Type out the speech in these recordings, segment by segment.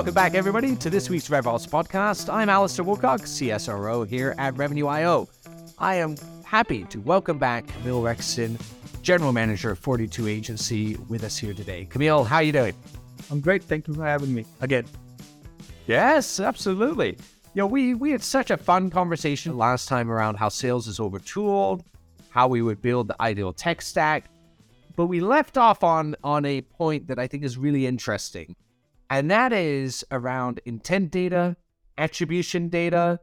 Welcome back, everybody, to this week's RevOps podcast. I'm Alastair Woolcock, CSRO here at Revenue.io. I am happy to welcome back Kamil Rextin, General Manager of 42 Agency, with us here today. Camille, how are you doing? I'm great. Thank you for having me again. Yes, absolutely. You know, we we had such a fun conversation last time around how sales is overtooled, how we would build the ideal tech stack, but we left off on on a point that I think is really interesting and that is around intent data, attribution data,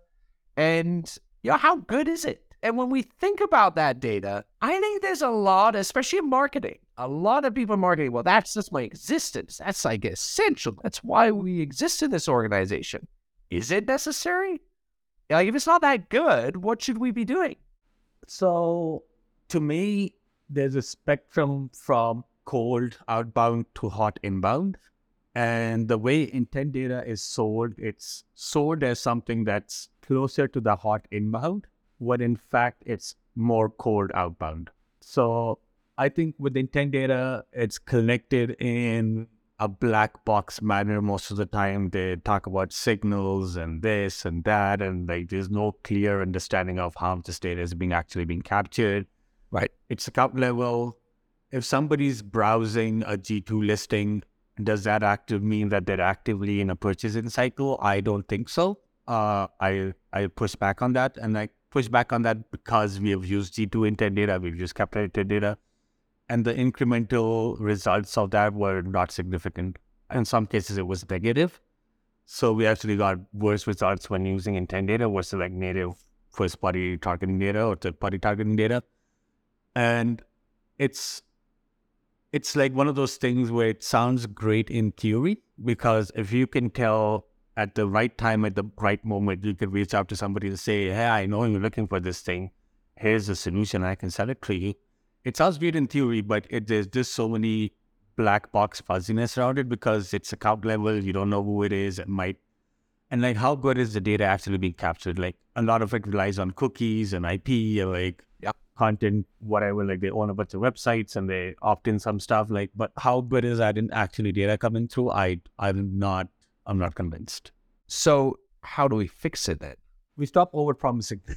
and you know, how good is it? And when we think about that data, I think there's a lot, especially in marketing, a lot of people in marketing, well, that's just my existence. That's like essential. That's why we exist in this organization. Is it necessary? Like, if it's not that good, what should we be doing? So, to me, there's a spectrum from cold outbound to hot inbound. And the way intent data is sold, it's sold as something that's closer to the hot inbound, when in fact it's more cold outbound. So I think with intent data, it's collected in a black box manner most of the time. They talk about signals and this and that, and like there's no clear understanding of how this data is being actually being captured. Right. It's a account level. If somebody's browsing a G2 listing does that active mean that they're actively in a purchasing cycle? I don't think so. Uh, I I push back on that, and I push back on that because we have used G2 intent data, we've used Capterra data, and the incremental results of that were not significant. In some cases, it was negative. So we actually got worse results when using intent data versus like native first party targeting data or third party targeting data. And it's it's like one of those things where it sounds great in theory because if you can tell at the right time, at the right moment, you can reach out to somebody and say, Hey, I know you're looking for this thing. Here's a solution. I can sell it to you. It sounds great in theory, but it, there's just so many black box fuzziness around it because it's account level. You don't know who it is. It might, and like, how good is the data actually being captured? Like, a lot of it relies on cookies and IP, or like, content, whatever. Like they own a bunch of websites and they opt in some stuff. Like, but how good is that in actually data coming through? I I'm not I'm not convinced. So how do we fix it then? We stop over promising.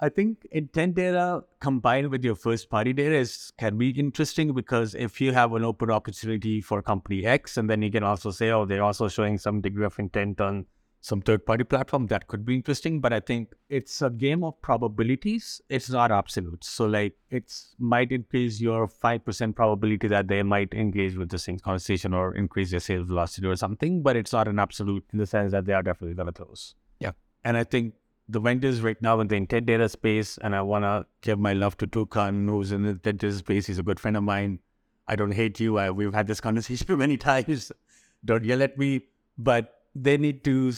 I think intent data combined with your first party data is can be interesting because if you have an open opportunity for company X and then you can also say, oh, they're also showing some degree of intent on some third party platform that could be interesting but i think it's a game of probabilities. It's not absolute. So like it's might increase your 5% probability that they might engage with the same conversation or increase their sales velocity or something but it's not an absolute in the sense that they are definitely going to close. Yeah. And i think the vendors right now in the intent data space and i want to give my love to Tukan who's in the intent data space. He's a good friend of mine. I don't hate you. I, we've had this conversation many times. Don't yell at me. But they need to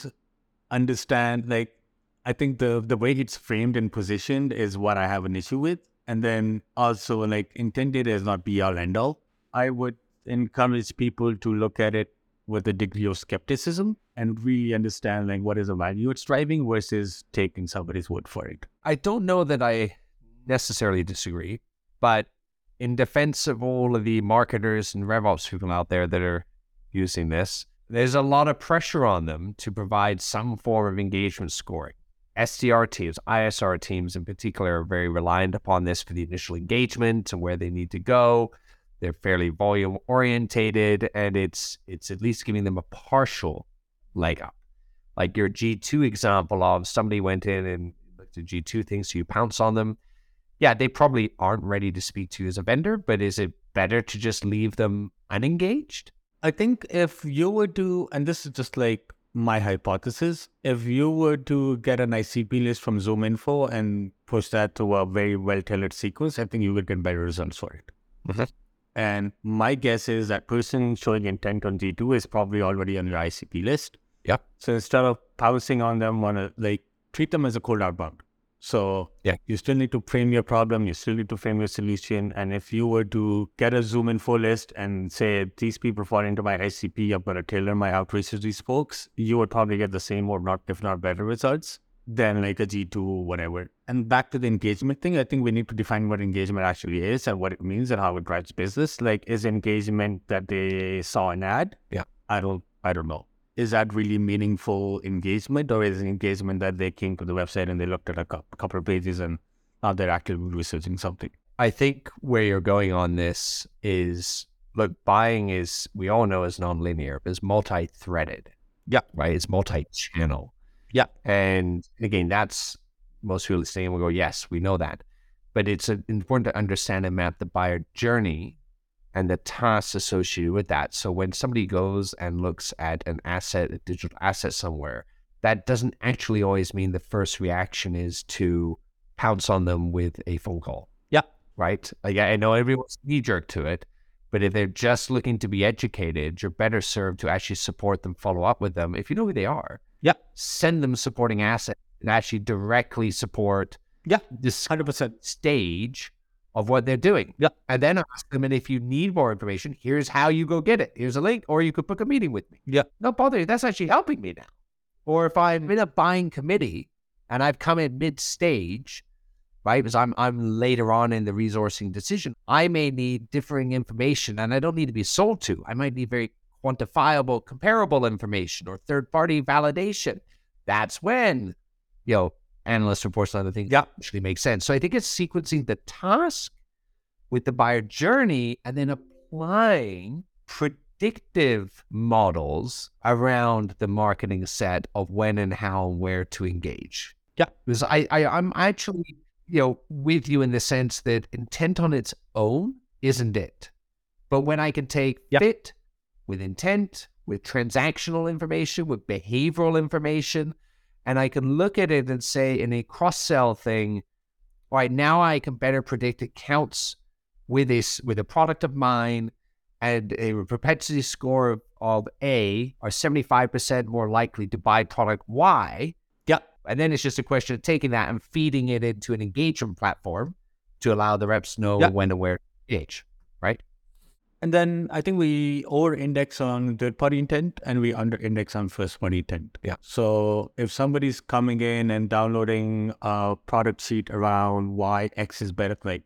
understand like I think the the way it's framed and positioned is what I have an issue with. And then also like intent data is not be all end all. I would encourage people to look at it with a degree of skepticism and really understand like what is the value it's driving versus taking somebody's word for it. I don't know that I necessarily disagree, but in defense of all of the marketers and RevOps people out there that are using this, there's a lot of pressure on them to provide some form of engagement scoring. SDR teams, ISR teams in particular, are very reliant upon this for the initial engagement and where they need to go. They're fairly volume orientated, and it's it's at least giving them a partial leg up. Like your G2 example of somebody went in and looked at G2 things, so you pounce on them. Yeah, they probably aren't ready to speak to you as a vendor, but is it better to just leave them unengaged? I think if you were to, and this is just like my hypothesis, if you were to get an ICP list from ZoomInfo and push that to a very well tailored sequence, I think you would get better results for it. Mm-hmm. And my guess is that person showing intent on G2 is probably already on your ICP list. Yeah. So instead of pouncing on them, want to like treat them as a cold outbound. So yeah, you still need to frame your problem. You still need to frame your solution. And if you were to get a ZoomInfo list and say these people fall into my ICP, I'm going to tailor my outreach to these folks, you would probably get the same or not, if not better results than like a G2 whatever. And back to the engagement thing, I think we need to define what engagement actually is and what it means and how it drives business. Like, is engagement that they saw an ad? Yeah. I don't I don't know. Is that really meaningful engagement or is it engagement that they came to the website and they looked at a couple of pages and now they're actively researching something? I think where you're going on this is look, buying is we all know is nonlinear, but it's multi-threaded. Yeah. Right. It's multi-channel. Yeah. And again, that's most people listening will go, yes, we know that. But it's important to understand and map the buyer journey and the tasks associated with that. So when somebody goes and looks at an asset, a digital asset somewhere, that doesn't actually always mean the first reaction is to pounce on them with a phone call. Yeah. Right. Like I know everyone's knee jerk to it, but if they're just looking to be educated, you're better served to actually support them, follow up with them. If you know who they are, yeah. Send them supporting assets and actually directly support yeah. this 100% stage of what they're doing. Yeah. And then ask them, and if you need more information, here's how you go get it. Here's a link, or you could book a meeting with me. Yeah. No bother. That's actually helping me now. Or if I'm in a buying committee and I've come in mid stage, right? Because I'm I'm later on in the resourcing decision, I may need differing information and I don't need to be sold to. I might need very quantifiable, comparable information or third party validation. That's when, you know, analyst reports and other things yeah. actually makes sense. So I think it's sequencing the task with the buyer journey and then applying predictive models around the marketing set of when and how and where to engage. Yeah. Because I, I I'm actually, you know, with you in the sense that intent on its own isn't it. But when I can take yeah. fit, with intent, with transactional information, with behavioral information. And I can look at it and say in a cross sell thing, all right, now I can better predict accounts with this with a product of mine and a propensity score of, A are 75% more likely to buy product Y. Yeah. And then it's just a question of taking that and feeding it into an engagement platform to allow the reps know yeah. when to where to engage, right? And then I think we over index on third party intent and we under index on first party intent. Yeah. So if somebody's coming in and downloading a product sheet around why X is better, like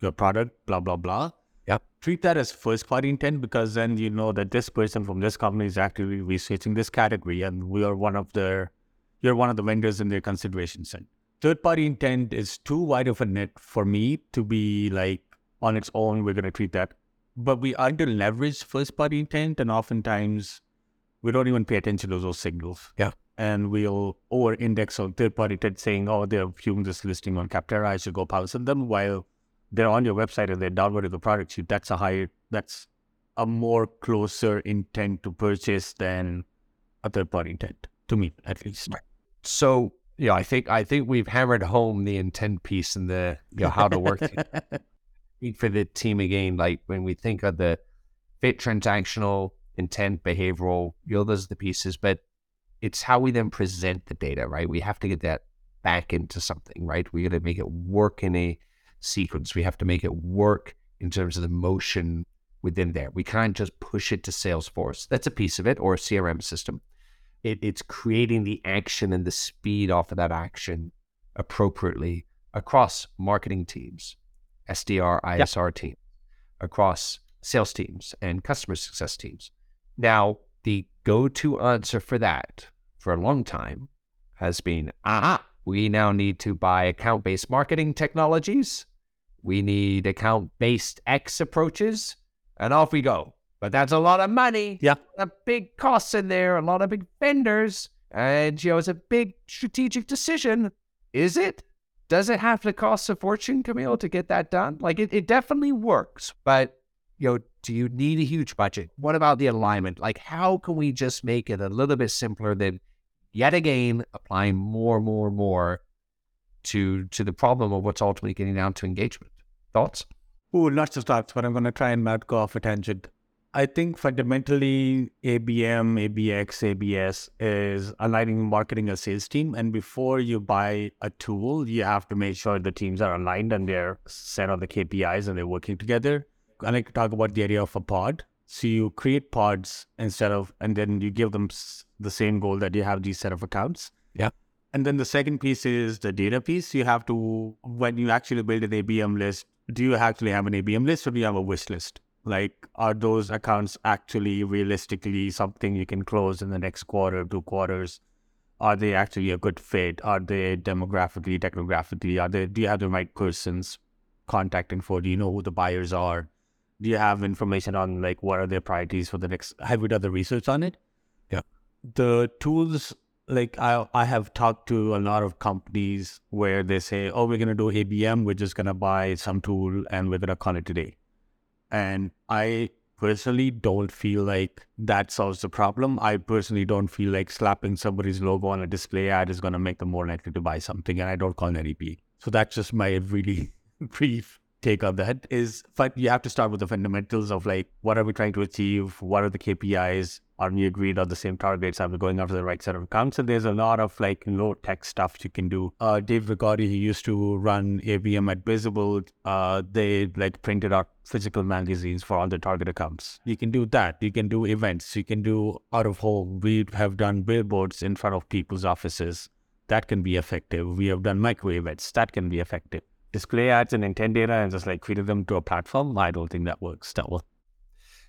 your product, blah, blah, blah. Yeah. Treat that as first party intent because then you know that this person from this company is actively researching this category and we are one of their, you're one of the vendors in their consideration set. Third party intent is too wide of a net for me to be like on its own, we're going to treat that but we under leverage first party intent and oftentimes we don't even pay attention to those signals. Yeah. And we'll over index on third party intent saying, oh, they're viewing this listing on Capterra, I should go pounce on them while they're on your website and they're downloading the product sheet. That's a higher that's a more closer intent to purchase than a third party intent, to me at least. Right. So yeah, I think I think we've hammered home the intent piece and the you know how to work for the team again. Like when we think of the fit, transactional, intent, behavioral, you know, those are the pieces, but it's how we then present the data, right? We have to get that back into something, right? We got to make it work in a sequence. We have to make it work in terms of the motion within there. We can't just push it to Salesforce. That's a piece of it, or a CRM system. It, it's creating the action and the speed off of that action appropriately across marketing teams, SDR, ISR yep. team, across sales teams and customer success teams. Now, the go to answer for that for a long time has been, ah, We now need to buy account based marketing technologies. We need account based X approaches, and off we go. But that's a lot of money. Yeah. A big costs in there, a lot of big vendors. And, you know, it's a big strategic decision. Is it? Does it have to cost a fortune, Kamil, to get that done? Like, it, it definitely works. But, you know, do you need a huge budget? What about the alignment? Like, how can we just make it a little bit simpler than yet again applying more, more, more to to the problem of what's ultimately getting down to engagement? Thoughts? Oh, lots of thoughts, but I'm going to try and not go off a tangent. I think fundamentally ABM, ABX, ABS is aligning marketing a sales team. And before you buy a tool, you have to make sure the teams are aligned and they're set on the KPIs and they're working together. I like to talk about the idea of a pod. So you create pods instead of, and then you give them the same goal that you have these set of accounts. Yeah. And then the second piece is the data piece. You have to, when you actually build an ABM list, do you actually have an ABM list or do you have a wish list? Like, are those accounts actually realistically something you can close in the next quarter, two quarters? Are they actually a good fit? Are they demographically, technographically? Are they? Do you have the right persons contacting for? Do you know who the buyers are? Do you have information on like what are their priorities for the next? Have you done the research on it? Yeah. The tools like I I have talked to a lot of companies where they say, oh, we're gonna do ABM, we're just gonna buy some tool and we're gonna call it today. And I personally don't feel like that solves the problem. I personally don't feel like slapping somebody's logo on a display ad is going to make them more likely to buy something. And I don't call it EP. So that's just my really brief take on that is but you have to start with the fundamentals of like what are we trying to achieve what are the kpis are we agreed on the same targets we going after the right set of accounts? And there's a lot of like low tech stuff you can do. Uh, dave rigotti he used to run abm at Bizible. Uh, they like printed out physical magazines for all the target accounts. You can do that. You can do events. You can do out of home. We have done billboards in front of people's offices. That can be effective. We have done micro events that can be effective. Display ads and intent data and just like feeding them to a platform, I don't think that works that well.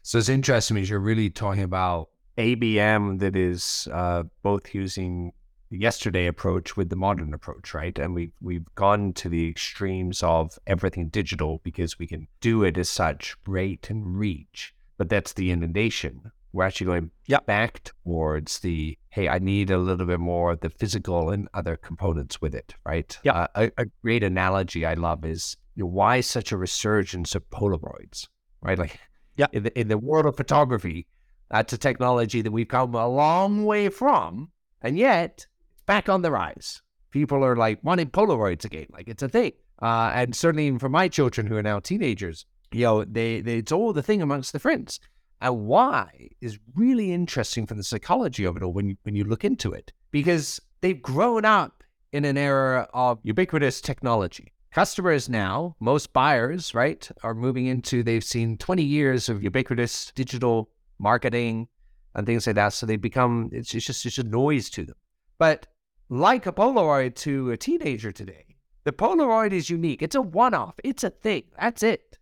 So it's interesting because you're really talking about ABM that is uh, both using the yesterday approach with the modern approach, right? And we we've gone to the extremes of everything digital because we can do it as such, rate and reach. But that's the inundation we're actually going yep. back towards the hey, I need a little bit more of the physical and other components with it, right? Yeah. Uh, a, a, great analogy I love is you know, why such a resurgence of Polaroids, right? Like, yeah, in the, in the world of photography, that's a technology that we've come a long way from, and yet it's back on the rise. People are like wanting Polaroids again, like it's a thing. Uh, and certainly even for my children who are now teenagers, you know, they, they it's all the thing amongst the friends. And why is really interesting from the psychology of it all when you, when you look into it, because they've grown up in an era of ubiquitous technology. Customers now, most buyers, right, are moving into, they've seen 20 years of ubiquitous digital marketing and things like that. So they become, it's, it's just, it's a noise to them. But like a Polaroid to a teenager today, the Polaroid is unique. It's a one off, it's a thing. That's it.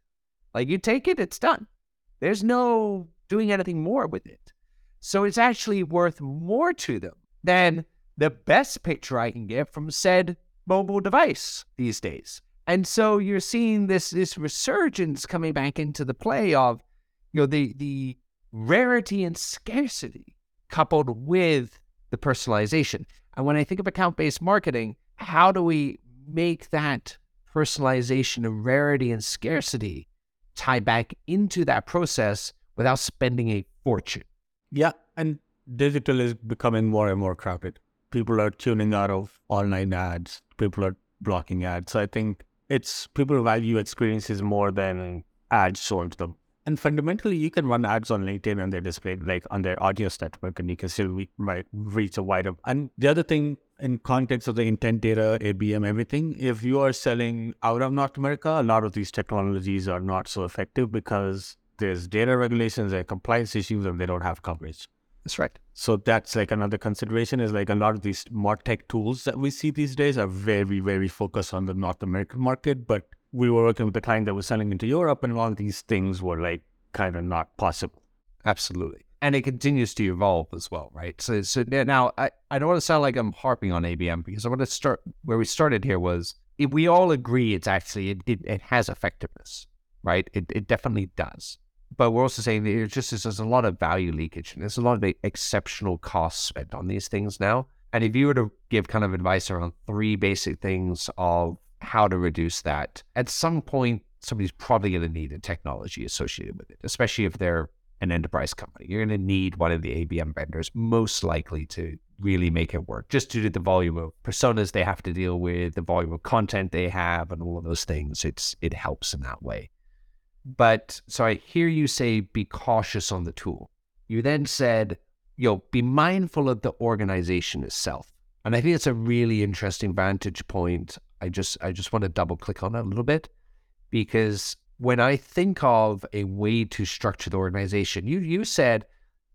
Like you take it, it's done. There's no doing anything more with it. So it's actually worth more to them than the best picture I can get from said mobile device these days. And so you're seeing this this resurgence coming back into the play of, you know, the the rarity and scarcity coupled with the personalization. And when I think of account-based marketing, how do we make that personalization of rarity and scarcity tie back into that process without spending a fortune. Yeah, and digital is becoming more and more crowded. People are tuning out of online ads. People are blocking ads. So I think it's people value experiences more than ads sold to them. And fundamentally, you can run ads on LinkedIn and they're displayed like on their audience network, and you can still re- reach a wider. And the other thing in context of the intent data, ABM, everything, if you are selling out of North America, a lot of these technologies are not so effective because there's data regulations and compliance issues and they don't have coverage. That's right. So that's like another consideration is like a lot of these more tech tools that we see these days are very, very focused on the North American market. But we were working with a client that was selling into Europe and all these things were like kind of not possible. Absolutely. and it continues to evolve as well, right? So, so now I, I don't want to sound like I'm harping on ABM because I want to start where we started here was if we all agree it's actually it, it, it has effectiveness, right? It it definitely does. But we're also saying that it just is, there's a lot of value leakage and there's a lot of exceptional costs spent on these things now. And if you were to give kind of advice around three basic things of how to reduce that, at some point somebody's probably going to need a technology associated with it, especially if they're an enterprise company. You're going to need one of the ABM vendors, most likely to really make it work, just due to the volume of personas they have to deal with, the volume of content they have, and all of those things. It's it helps in that way. But so I hear you say be cautious on the tool. You then said, you know, be mindful of the organization itself. And I think it's a really interesting vantage point. I just I just want to double click on that a little bit because when I think of a way to structure the organization, you you said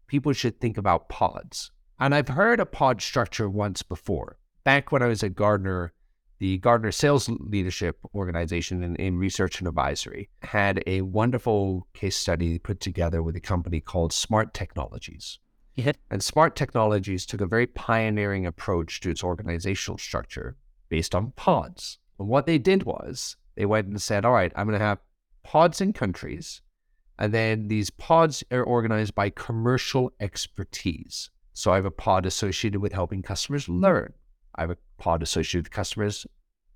people should think about pods. And I've heard a pod structure once before. Back when I was at Gartner, the Gartner Sales Leadership Organization in, in Research and Advisory had a wonderful case study put together with a company called Smart Technologies. Yeah. And Smart Technologies took a very pioneering approach to its organizational structure based on pods. And what they did was they went and said, all right, I'm going to have pods in countries. And then these pods are organized by commercial expertise. So I have a pod associated with helping customers learn. I have a pod associated with customers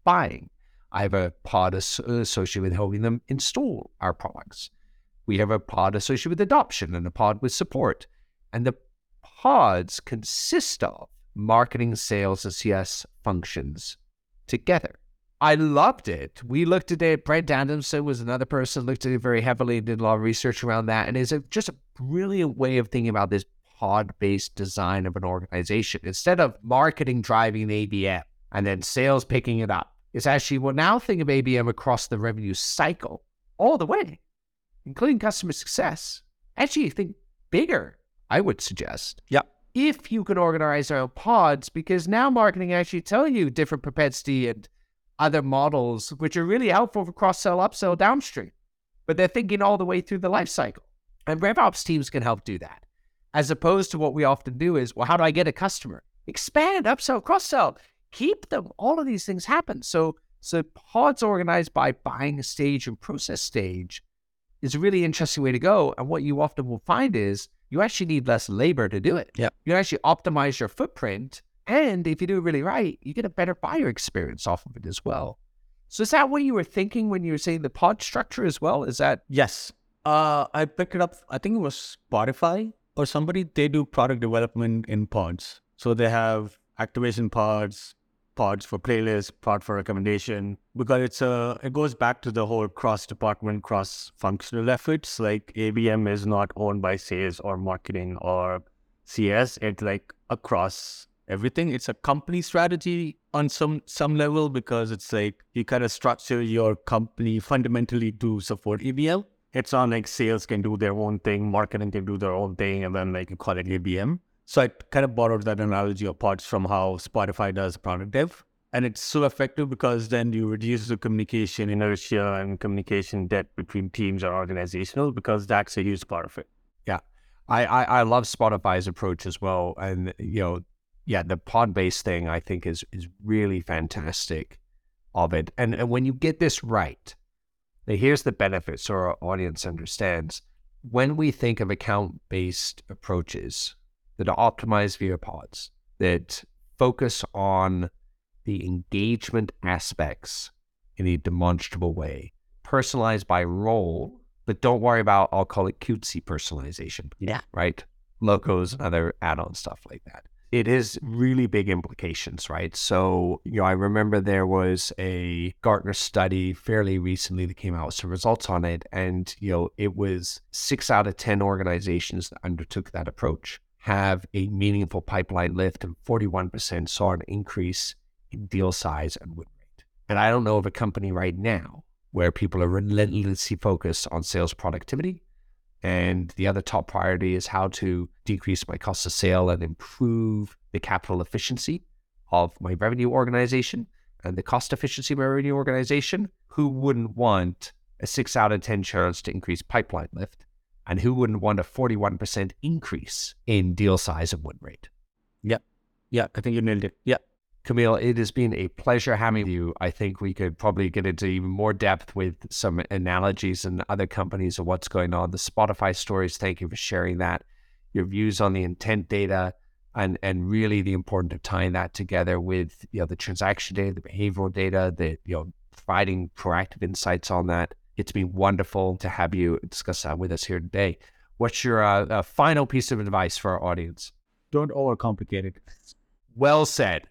buying. I have a pod associated with helping them install our products. We have a pod associated with adoption and a pod with support. And the pods consist of marketing, sales, and CS functions together. I loved it. We looked at it. Brent Adamson was another person looked at it very heavily, and did a lot of research around that, and it's a, just a brilliant way of thinking about this pod-based design of an organization. Instead of marketing driving the ABM and then sales picking it up, it's actually well now think of ABM across the revenue cycle all the way, including customer success. Actually, think bigger. I would suggest. Yeah. If you can organize our pods, because now marketing actually tell you different propensity and other models, which are really helpful for cross sell, upsell, downstream. But they're thinking all the way through the life cycle. And RevOps teams can help do that. As opposed to what we often do is, well, how do I get a customer? Expand, upsell, cross sell, keep them. All of these things happen. So, so pods organized by buying stage and process stage is a really interesting way to go. And what you often will find is you actually need less labor to do it. Yeah. You actually optimize your footprint and if you do it really right, you get a better buyer experience off of it as well. So is that what you were thinking when you were saying the pod structure as well? Is that yes? Uh, I picked it up. I think it was Spotify or somebody. They do product development in pods. So they have activation pods, pods for playlist, pod for recommendation. Because it's a, it goes back to the whole cross department, cross functional efforts. Like ABM is not owned by sales or marketing or CS. It's like across everything. It's a company strategy on some some level because it's like you kind of structure your company fundamentally to support ABM. It's not like sales can do their own thing, marketing can do their own thing, and then like you call it ABM. So I kind of borrowed that analogy of parts from how Spotify does product dev. And it's so effective because then you reduce the communication inertia and communication debt between teams or organizational because that's a huge part of it. Yeah. I, I, I love Spotify's approach as well. And, you know, yeah, the pod based thing I think is is really fantastic of it. And, and when you get this right, here's the benefit so our audience understands. When we think of account based approaches that are optimized via pods, that focus on the engagement aspects in a demonstrable way, personalized by role, but don't worry about, I'll call it cutesy personalization. Yeah. Right? Locos and other add on stuff like that it is really big implications, right? So, you know, I remember there was a Gartner study fairly recently that came out with some results on it. And, you know, it was six out of 10 organizations that undertook that approach have a meaningful pipeline lift, and 41% saw an increase in deal size and win rate. And I don't know of a company right now where people are relentlessly focused on sales productivity and the other top priority is how to decrease my cost of sale and improve the capital efficiency of my revenue organization and the cost efficiency of my revenue organization. Who wouldn't want a six out of 10 chance to increase pipeline lift And who wouldn't want a 41% increase in deal size and win rate? Yeah. Yeah. I think you nailed it. Yeah. Kamil, it has been a pleasure having you. I think we could probably get into even more depth with some analogies and other companies of what's going on. The Spotify stories, thank you for sharing that. Your views on the intent data and and really the importance of tying that together with you know the transaction data, the behavioral data, the you know providing proactive insights on that. It's been wonderful to have you discuss that with us here today. What's your uh, uh, final piece of advice for our audience? Don't overcomplicate it. Well said.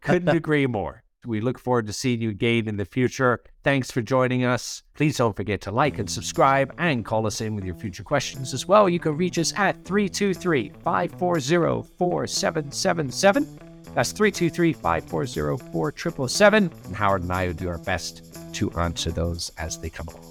Couldn't agree more. We look forward to seeing you again in the future. Thanks for joining us. Please don't forget to like and subscribe and call us in with your future questions as well. You can reach us at 323 540 4777. That's 323 540 4777. And Howard and I will do our best to answer those as they come along.